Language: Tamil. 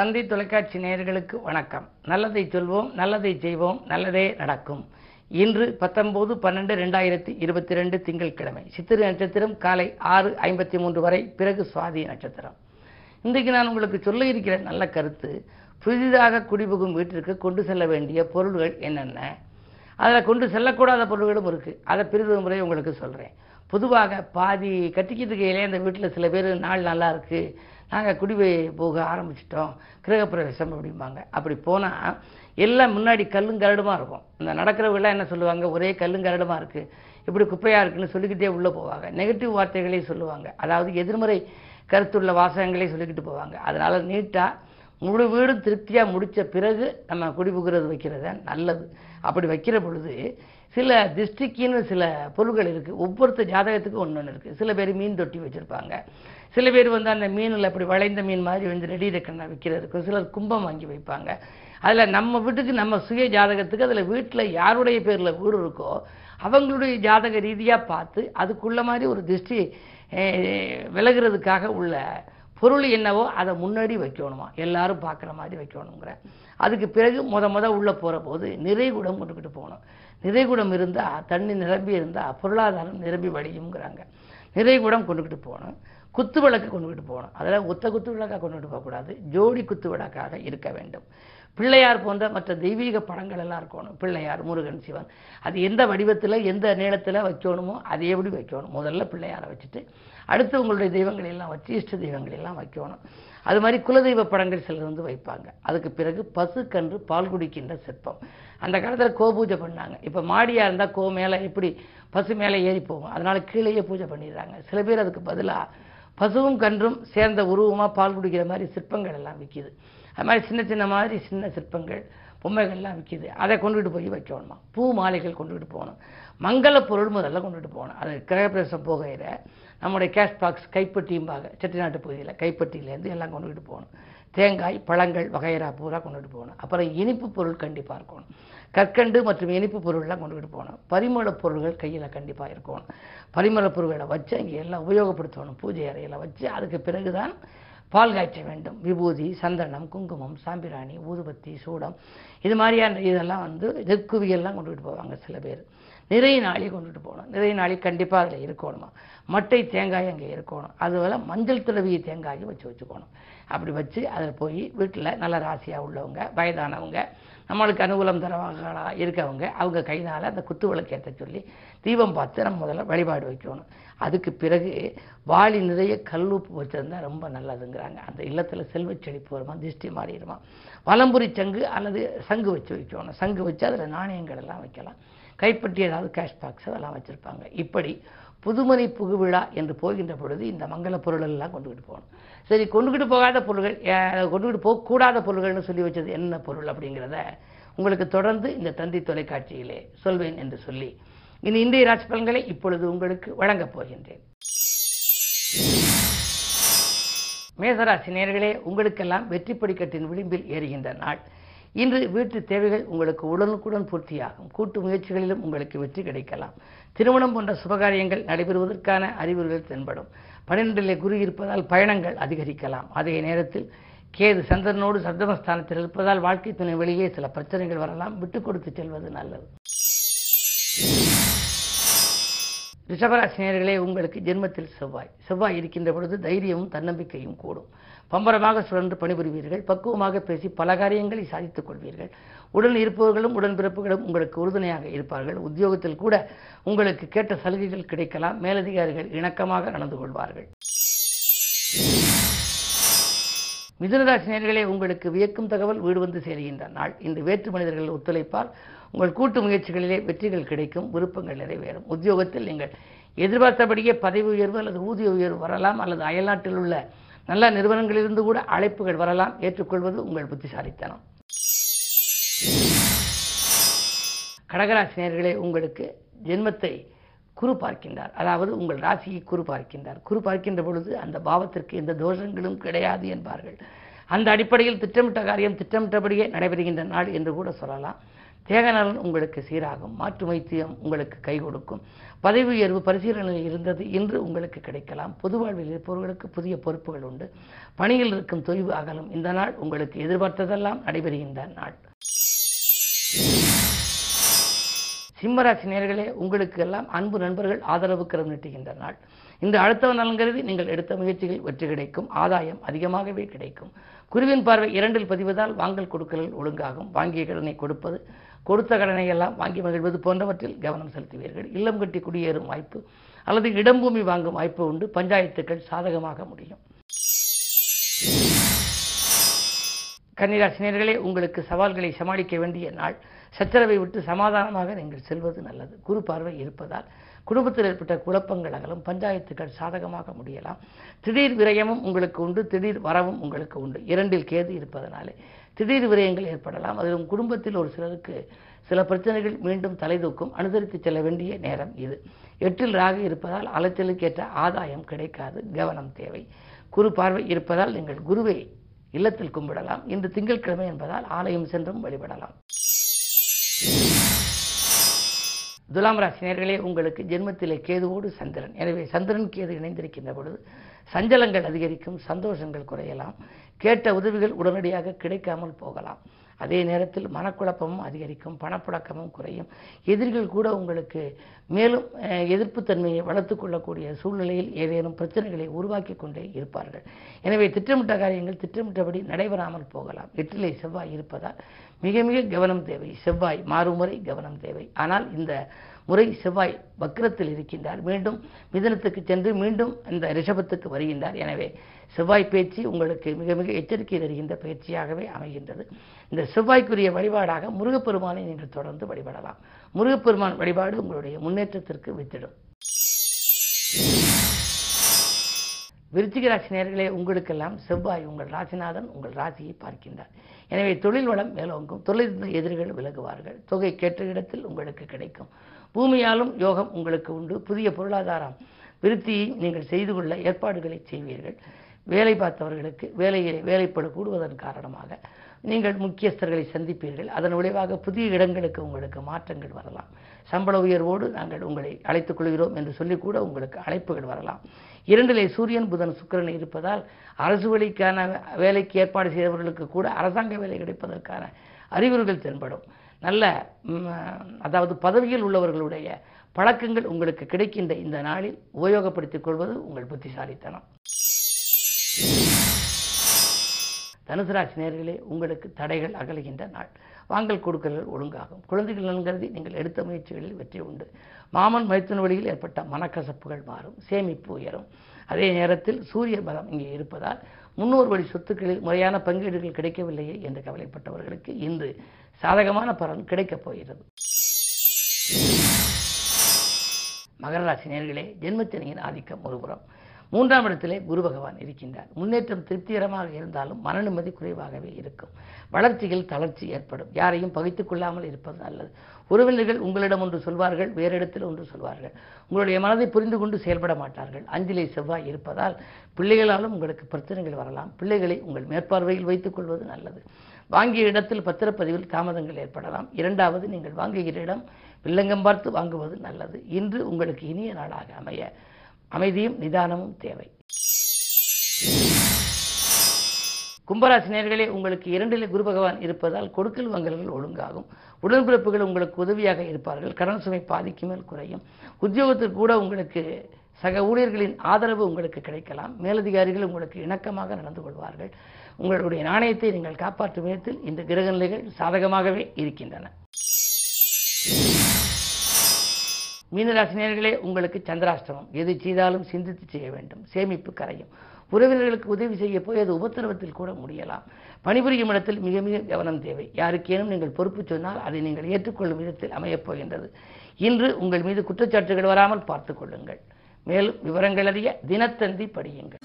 தந்தை தொலைக்காட்சி நேயர்களுக்கு வணக்கம். நல்லதை சொல்வோம் நல்லதை செய்வோம் நல்லதே நடக்கும். இன்று பத்தொன்பது பன்னெண்டு ரெண்டாயிரத்தி இருபத்தி ரெண்டு திங்கட்கிழமை சித்திரை நட்சத்திரம் காலை ஆறு ஐம்பத்தி மூன்று வரை பிறகு சுவாதி நட்சத்திரம். இன்றைக்கு நான் உங்களுக்கு சொல்ல இருக்கிற நல்ல கருத்து புதிதாக குடிபுகும் வீட்டிற்கு கொண்டு செல்ல வேண்டிய பொருள்கள் என்னென்ன? அதில் கொண்டு செல்லக்கூடாத பொருள்களும் இருக்குது அதை பிரிவு முறை உங்களுக்கு சொல்கிறேன் பொதுவாக பாதி கட்டிக்கிறதுக்கையிலே அந்த வீட்டில் சில பேர் நாள் நல்லா இருக்குது நாங்கள் குடி போக ஆரம்பிச்சிட்டோம் கிரகப்பிரவேசம் அப்படிம்பாங்க. அப்படி போனால் எல்லாம் முன்னாடி கல்லும் கரடுமா இருக்கும். இந்த நடக்கிறவங்களாம் என்ன சொல்லுவாங்க? ஒரே கல்லும் கரடுமா இருக்குது இப்படி குப்பையாக இருக்குன்னு சொல்லிக்கிட்டே உள்ளே போவாங்க. நெகட்டிவ் வார்த்தைகளே சொல்லுவாங்க. அதாவது எதிர்மறை கருத்துள்ள வாசகங்களே சொல்லிக்கிட்டு போவாங்க. அதனால் நீட்டாக முழு வீடும் திருப்தியாக முடித்த பிறகு நம்ம குடிபுகிறது வைக்கிறது தான் நல்லது. அப்படி வைக்கிற பொழுது சில திஷ்டிக்கின்னு சில பொருள்கள் இருக்குது ஒவ்வொருத்த ஜாதகத்துக்கும் ஒன்று ஒன்று இருக்குது சில பேர் மீன் தொட்டி வச்சுருப்பாங்க. சில பேர் வந்து அந்த மீனில் அப்படி வளைந்த மீன் மாதிரி வந்து ரெடி ரெக்கண்ணா விற்கிறது இருக்கும் சிலர் கும்பம் வாங்கி வைப்பாங்க. அதில் நம்ம வீட்டுக்கு நம்ம சுய ஜாதகத்துக்கு அதில் வீட்டில் யாருடைய பேரில் வீடு இருக்கோ அவங்களுடைய ஜாதக ரீதியாக பார்த்து அதுக்குள்ள மாதிரி ஒரு திருஷ்டி விலகிறதுக்காக உள்ள பொருள் என்னவோ அதை முன்னாடி வைக்கணுமா? எல்லாரும் பார்க்குற மாதிரி வைக்கணுங்கிற. அதுக்கு பிறகு முத முத உள்ளே போகிற போது நிறைகுடம் கொண்டுக்கிட்டு போகணும். நிறைகுடம் இருந்தால் தண்ணி நிரம்பி இருந்தால் பொருளாதாரம் நிரம்பி வழியுங்கிறாங்க நிறைகுடம் கொண்டுக்கிட்டு போகணும். குத்து விளக்கு கொண்டுக்கிட்டு போகணும். அதெல்லாம் ஒத்த குத்து விளக்காக கொண்டுகிட்டு போகக்கூடாது. ஜோடி குத்து விளக்காக இருக்க வேண்டும். பிள்ளையார் போன்ற மற்ற தெய்வீக படங்கள் எல்லாம் இருக்கணும். பிள்ளையார் முருகன் சிவன். அது எந்த வடிவத்தில் எந்த நீளத்தில் வைக்கணுமோ அதை எப்படி வைக்கணும். முதல்ல பிள்ளையாரை வச்சுட்டு அடுத்து உங்களுடைய தெய்வங்களை எல்லாம் வச்சு இஷ்ட தெய்வங்களெல்லாம் வைக்கணும். அது மாதிரி குலதெய்வ படங்கள் சிலர் வந்து வைப்பாங்க. அதுக்கு பிறகு பசுக்கன்று பால் குடிக்கின்ற சிற்பம். அந்த காலத்தில் கோ பூஜை பண்ணாங்க. இப்போ மாடியாக இருந்தால் கோ மேலே எப்படி பசு மேலே ஏறி போகும். அதனால் கீழேயே பூஜை பண்ணிடுறாங்க. சில பேர் அதுக்கு பதிலாக பசுவும் கன்றும் சேர்ந்த உருவமாக பால் குடிக்கிற மாதிரி சிற்பங்கள் எல்லாம் விற்கிது அது மாதிரி சின்ன சின்ன மாதிரி சின்ன சிற்பங்கள் பொம்மைகள்லாம் விற்கிது அதை கொண்டுகிட்டு போய் வைக்கணுமா? பூ மாலைகள் கொண்டுகிட்டு போகணும். மங்கள பொருள் முதல்ல கொண்டுகிட்டு போகணும். அது கிரகப்பிரவேசம் போகையில் நம்முடைய கேஷ் பாக்ஸ் கைப்பட்டியும்பாக செட்டிநாட்டு பகுதியில் கைப்பட்டியிலேருந்து எல்லாம் கொண்டுகிட்டு போகணும். தேங்காய் பழங்கள் வகையறா பூரா கொண்டுகிட்டு போகணும். அப்புறம் இனிப்பு பொருள் கண்டிப்பாக இருக்கணும். கற்கண்டு மற்றும் இனிப்பு பொருள்லாம் கொண்டுகிட்டு போகணும். பரிமள பொருள்கள் கையில் கண்டிப்பாக இருக்கணும். பரிமள பொருள்களை வச்சு அங்கே எல்லாம் உபயோகப்படுத்தணும். பூஜை அறையில் வச்சு அதுக்கு பிறகுதான் பால் காய்ச்ச வேண்டும் விபூதி சந்தனம் குங்குமம் சாம்பிராணி ஊதுபத்தி சூடம். இது மாதிரியான இதெல்லாம் வந்து நெற்குவியெல்லாம் கொண்டுகிட்டு போவாங்க சில பேர். நிறைய நாளி கொண்டுட்டு போகணும். நிறைய நாளி கண்டிப்பாக அதில் இருக்கணுமா? மட்டை தேங்காய் அங்கே இருக்கணும். அதுபோல் மஞ்சள் துளவிய தேங்காயும் வச்சு வச்சுக்கணும். அப்படி வச்சு அதில் போய் வீட்டில் நல்ல ராசியாக உள்ளவங்க வயதானவங்க நம்மளுக்கு அனுகூலம் தரவாக இருக்கவங்க அவங்க கைனால் அந்த குத்து விளக்கு ஏற்ற சொல்லி தீபம் பார்த்து நம்ம முதல்ல வழிபாடு வைக்கணும். அதுக்கு பிறகு வாளி நிறைய கல்லுப்பு வச்சிருந்தா ரொம்ப நல்லதுங்கிறாங்க. அந்த இல்லத்தில் செல்வ செழிப்பு வருமா திருஷ்டி மாறிடுமா? வலம்புரி சங்கு அல்லது சங்கு வச்சு வைக்கணும். சங்கு வச்சு அதில் நாணயங்கள் எல்லாம் வைக்கலாம். கைப்பற்றி ஏதாவது கேஷ் பாக்ஸ் அதெல்லாம் வச்சுருப்பாங்க. இப்படி புதுமனை புகுவிழா என்று போகின்ற பொழுது இந்த மங்கள பொருள் எல்லாம் கொண்டுகிட்டு போகணும். சரி கொண்டுகிட்டு போகாத பொருள்கள் கொண்டுக்கிட்டு கொண்டுகிட்டு போகக்கூடாத பொருள்கள்னு சொல்லி வச்சது என்ன பொருள் அப்படிங்கிறத உங்களுக்கு தொடர்ந்து இந்த தந்தி தொலைக்காட்சியிலே சொல்வேன் என்று சொல்லி இந்த இந்திய ராசி பலன்களை இப்பொழுது உங்களுக்கு வழங்கப் போகின்றேன். மேசராசி நேர்களே உங்களுக்கெல்லாம் வெற்றி படிக்கட்டின் விளிம்பில் ஏறுகின்ற நாள். இன்று வீட்டு தேவைகள் உங்களுக்கு உடனுக்குடன் பூர்த்தியாகும். கூட்டு முயற்சிகளிலும் உங்களுக்கு வெற்றி கிடைக்கலாம். திருமணம் போன்ற சுபகாரியங்கள் நடைபெறுவதற்கான அறிகுறிகள் தென்படும். பன்னிரெண்டிலே குரு இருப்பதால் பயணங்கள் அதிகரிக்கலாம். அதே நேரத்தில் கேது சந்திரனோடு சப்தமஸ்தானத்தில் இருப்பதால் வாழ்க்கை துணை வெளியே சில பிரச்சனைகள் வரலாம். விட்டுக் கொடுத்து செல்வது நல்லது. ரிஷபராசினியர்களே உங்களுக்கு ஜென்மத்தில் செவ்வாய். செவ்வாய் இருக்கின்ற பொழுது தைரியமும் தன்னம்பிக்கையும் கூடும். பம்பரமாக சுழன்று பணிபுரிவீர்கள் பக்குவமாக பேசி பல காரியங்களை சாதித்துக் கொள்வீர்கள். உடன் இருப்பவர்களும் உடன்பிறப்புகளும் உங்களுக்கு உறுதுணையாக இருப்பார்கள். உத்தியோகத்தில் கூட உங்களுக்கு கேட்ட சலுகைகள் கிடைக்கலாம். மேலதிகாரிகள் இணக்கமாக நடந்து கொள்வார்கள். மிதுனராசினியர்களே உங்களுக்கு வியக்கும் தகவல் வீடு வந்து சேருகின்ற நாள். இன்று வேற்று மனிதர்கள் ஒத்துழைப்பால் உங்கள் கூட்டு முயற்சிகளிலே வெற்றிகள் கிடைக்கும் விருப்பங்கள் நிறைவேறும். உத்தியோகத்தில் நீங்கள் எதிர்பார்த்தபடியே பதவி உயர்வு அல்லது ஊதிய உயர்வு வரலாம் அல்லது அயல்நாட்டில் உள்ள நல்ல நிறுவனங்களிலிருந்து கூட அழைப்புகள் வரலாம். ஏற்றுக்கொள்வது உங்கள் புத்திசாலித்தனம். கடகராசினியர்களே உங்களுக்கு ஜென்மத்தை குரு பார்க்கின்றார். அதாவது உங்கள் ராசியை குரு பார்க்கின்றார். குரு பார்க்கின்ற பொழுது அந்த பாவத்திற்கு எந்த தோஷங்களும் கிடையாது என்பார்கள். அந்த அடிப்படையில் திட்டமிட்ட காரியம் திட்டமிட்டபடியே நடைபெறுகின்ற நாள் என்று கூட சொல்லலாம். தேகநலன் உங்களுக்கு சீராகும். மாற்று வைத்தியம் உங்களுக்கு கை கொடுக்கும். பதவி உயர்வு பரிசீலனையில் இருந்தது இன்று உங்களுக்கு கிடைக்கலாம். பொது வாழ்வில் இருப்பவர்களுக்கு புதிய பொறுப்புகள் உண்டு. பணியில் இருக்கும் தொய்வு அகலும். இந்த நாள் உங்களுக்கு எதிர்பார்த்ததெல்லாம் நடைபெறுகின்ற நாள். சிம்மராசி நேர்களே உங்களுக்கு எல்லாம் அன்பு நண்பர்கள் ஆதரவு கரம் நீட்டுகின்ற நாள். இந்த அடுத்தவ நலன் கருதி நீங்கள் எடுத்த முயற்சிகள் வெற்றி கிடைக்கும். ஆதாயம் அதிகமாகவே கிடைக்கும். குருவின் பார்வை இரண்டில் பதிவதால் வாங்கல் கொடுக்கலில் ஒழுங்காகும். வாங்கிய கடனை கொடுப்பது கொடுத்த கடனை எல்லாம் வாங்கி மகிழ்வது போன்றவற்றில் கவனம் செலுத்துவீர்கள். இல்லம் கட்டி குடியேறும் வாய்ப்பு அல்லது இடம்பூமி வாங்கும் வாய்ப்பு உண்டு. பஞ்சாயத்துக்கள் சாதகமாக முடியும். கன்னிராசினியர்களே உங்களுக்கு சவால்களை சமாளிக்க வேண்டிய நாள் சச்சரவை விட்டு சமாதானமாக நீங்கள் செல்வது நல்லது. குரு பார்வை இருப்பதால் குடும்பத்தில் ஏற்பட்ட குழப்பங்கள் அகலும். பஞ்சாயத்துகள் சாதகமாக முடியலாம். திடீர் விரயமும் உங்களுக்கு உண்டு. திடீர் வரவும் உங்களுக்கு உண்டு. இரண்டில் கேது இருப்பதனாலே திடீர் விரயங்கள் ஏற்படலாம். அதிலும் குடும்பத்தில் ஒரு சிலருக்கு சில பிரச்சனைகள் மீண்டும் தலைதூக்கும் அனுசரித்து செல்ல வேண்டிய நேரம் இது. எட்டில் ராகு இருப்பதால் அலைச்சலுக்கேற்ற ஆதாயம் கிடைக்காது. கவனம் தேவை. குரு பார்வை இருப்பதால் நீங்கள் குருவை இல்லத்தில் கும்பிடலாம். இன்று திங்கட்கிழமை என்பதால் ஆலயம் சென்றும் வழிபடலாம். துலாம் ராசி நேர்களே உங்களுக்கு ஜென்மத்திலே கேதுவோடு சந்திரன். எனவே சந்திரன் கேது இணைந்திருக்கின்ற பொழுது சஞ்சலங்கள் அதிகரிக்கும் சந்தோஷங்கள் குறையலாம் கேட்ட உதவிகள் உடனடியாக கிடைக்காமல் போகலாம். அதே நேரத்தில் மனக்குழப்பமும் அதிகரிக்கும் பணப்புழக்கமும் குறையும். எதிரிகள் கூட உங்களுக்கு மேலும் எதிர்ப்புத்தன்மையை வளர்த்து கொள்ளக்கூடிய சூழ்நிலையில் ஏதேனும் பிரச்சனைகளை உருவாக்கி கொண்டே இருப்பார்கள். எனவே திட்டமிட்ட காரியங்கள் திட்டமிட்டபடி நடைபெறாமல் போகலாம். வெற்றிலை செவ்வாய் இருப்பதால் மிக மிக கவனம் தேவை. செவ்வாய் மாறுமுறை கவனம் தேவை. ஆனால் இந்த முறை செவ்வாய் வக்ரத்தில் இருக்கின்றார். மீண்டும் மிதனத்துக்கு சென்று மீண்டும் இந்த ரிஷபத்துக்கு வருகின்றார். எனவே செவ்வாய் பேச்சு உங்களுக்கு மிக மிக எச்சரிக்கை தருகின்ற பயிற்சியாகவே அமைகின்றது. இந்த செவ்வாய்க்குரிய வழிபாடாக முருகப்பெருமானை நீங்கள் தொடர்ந்து வழிபடலாம். முருகப்பெருமான் வழிபாடு உங்களுடைய முன்னேற்றத்திற்கு வித்திடும். விருச்சிக ராசி நேர்களே உங்களுக்கெல்லாம் செவ்வாய் உங்கள் ராசிநாதன் உங்கள் ராசியை பார்க்கின்றார். எனவே தொழில் வளம் மேலோங்கும். தொழில் எதிரிகள் விலகுவார்கள். தொகை கேட்ட இடத்தில் உங்களுக்கு கிடைக்கும். பூமியாலும் யோகம் உங்களுக்கு உண்டு. புதிய பொருளாதாரம் விருத்தியை நீங்கள் செய்து கொள்ள ஏற்பாடுகளை செய்வீர்கள். வேலை பார்த்தவர்களுக்கு வேலையை வேலைப்படு கூடுவதன் காரணமாக நீங்கள் முக்கியஸ்தர்களை சந்திப்பீர்கள். அதன் விளைவாக புதிய இடங்களுக்கு உங்களுக்கு மாற்றங்கள் வரலாம். சம்பள உயர்வோடு நாங்கள் உங்களை அழைத்துக் கொள்கிறோம் என்று சொல்லிக்கூட கூட உங்களுக்கு அழைப்புகள் வரலாம். இரண்டிலே சூரியன் புதன் சுக்கிரன் இருப்பதால் அரசு வழிக்கான வேலைக்கு ஏற்பாடு செய்தவர்களுக்கு கூட அரசாங்க வேலை கிடைப்பதற்கான அறிகுறிகள் தென்படும். நல்ல அதாவது பதவியில் உள்ளவர்களுடைய பழக்கங்கள் உங்களுக்கு கிடைக்கின்ற இந்த நாளில் உபயோகப்படுத்திக் கொள்வது உங்கள் புத்திசாலித்தனம். தனுசு ராசி நேர்களே உங்களுக்கு தடைகள் அகலுகின்ற நாள். வாங்கல் கொடுக்கல்கள் ஒழுங்காகும். குழந்தைகள் நலன்கருதி நீங்கள் எடுத்த முயற்சிகளில் வெற்றி உண்டு. மாமன் மைத்துன வழியில் ஏற்பட்ட மனக்கசப்புகள் மாறும். சேமிப்பு உயரும். அதே நேரத்தில் சூரிய பலம் இங்கே இருப்பதால் முன்னோர் வழி சொத்துக்களில் முறையான பங்கீடுகள் கிடைக்கவில்லையே என்று கவலைப்பட்டவர்களுக்கு இன்று சாதகமான பலன் கிடைக்கப் போகிறது. மகர ராசி நேர்களே ஜென்மச்சனியின் ஆதிக்கம் ஒருபுறம். மூன்றாம் இடத்திலே குரு பகவான் இருக்கின்றார். முன்னேற்றம் திருப்திகரமாக இருந்தாலும் மன நிம்மதி குறைவாகவே இருக்கும். வளர்ச்சியில் தளர்ச்சி ஏற்படும். யாரையும் பகைத்துக் கொள்ளாமல் இருப்பது நல்லது. உறவினர்கள் உங்களிடம் ஒன்று சொல்வார்கள் வேறு இடத்தில் ஒன்று சொல்வார்கள். உங்களுடைய மனதை புரிந்து கொண்டு செயல்பட மாட்டார்கள். அஞ்சிலே செவ்வாய் இருப்பதால் பிள்ளைகளாலும் உங்களுக்கு பிரச்சனைகள் வரலாம். பிள்ளைகளை உங்கள் மேற்பார்வையில் வைத்துக் கொள்வது நல்லது. வாங்கிய இடத்தில் பத்திரப்பதிவில் தாமதங்கள் ஏற்படலாம். இரண்டாவது நீங்கள் வாங்குகிற இடம் வில்லங்கம் பார்த்து வாங்குவது நல்லது. இன்று உங்களுக்கு இனிய நாளாக அமைய. அமைதியும் நிதானமும் தேவை. கும்பராசினியர்களே உங்களுக்கு இரண்டிலே குரு பகவான் இருப்பதால் கொடுக்கல் வாங்கல்கள் ஒழுங்காகும். உடன்பிறப்புகள் உங்களுக்கு உதவியாக இருப்பார்கள். கடன் சுமை பாதிக்கு மேல் குறையும். உத்தியோகத்தில் கூட உங்களுக்கு சக ஊழியர்களின் ஆதரவு உங்களுக்கு கிடைக்கலாம். மேலதிகாரிகள் உங்களுக்கு இணக்கமாக நடந்து கொள்வார்கள். உங்களுடைய நாணயத்தை நீங்கள் காப்பாற்றும் விதத்தில் இந்த கிரக நிலைகள் சாதகமாகவே இருக்கின்றன. மீனராசினியர்களே உங்களுக்கு சந்திராஷ்டமம். எது செய்தாலும் சிந்தித்து செய்ய வேண்டும். சேமிப்பு கரையும். உறவினர்களுக்கு உதவி செய்ய போய் அது உபத்திரவத்தில் கூட முடியலாம். பணிபுரியும் இடத்தில் மிக மிக கவனம் தேவை. யாருக்கேனும் நீங்கள் பொறுப்பு சொன்னால் அதை நீங்கள் ஏற்றுக்கொள்ளும் விதத்தில் அமையப் போகின்றது. இன்று உங்கள் மீது குற்றச்சாட்டுகள் வராமல் பார்த்துக் கொள்ளுங்கள். மேலும் விவரங்கள் அறிய தினத்தந்தி படியுங்கள்.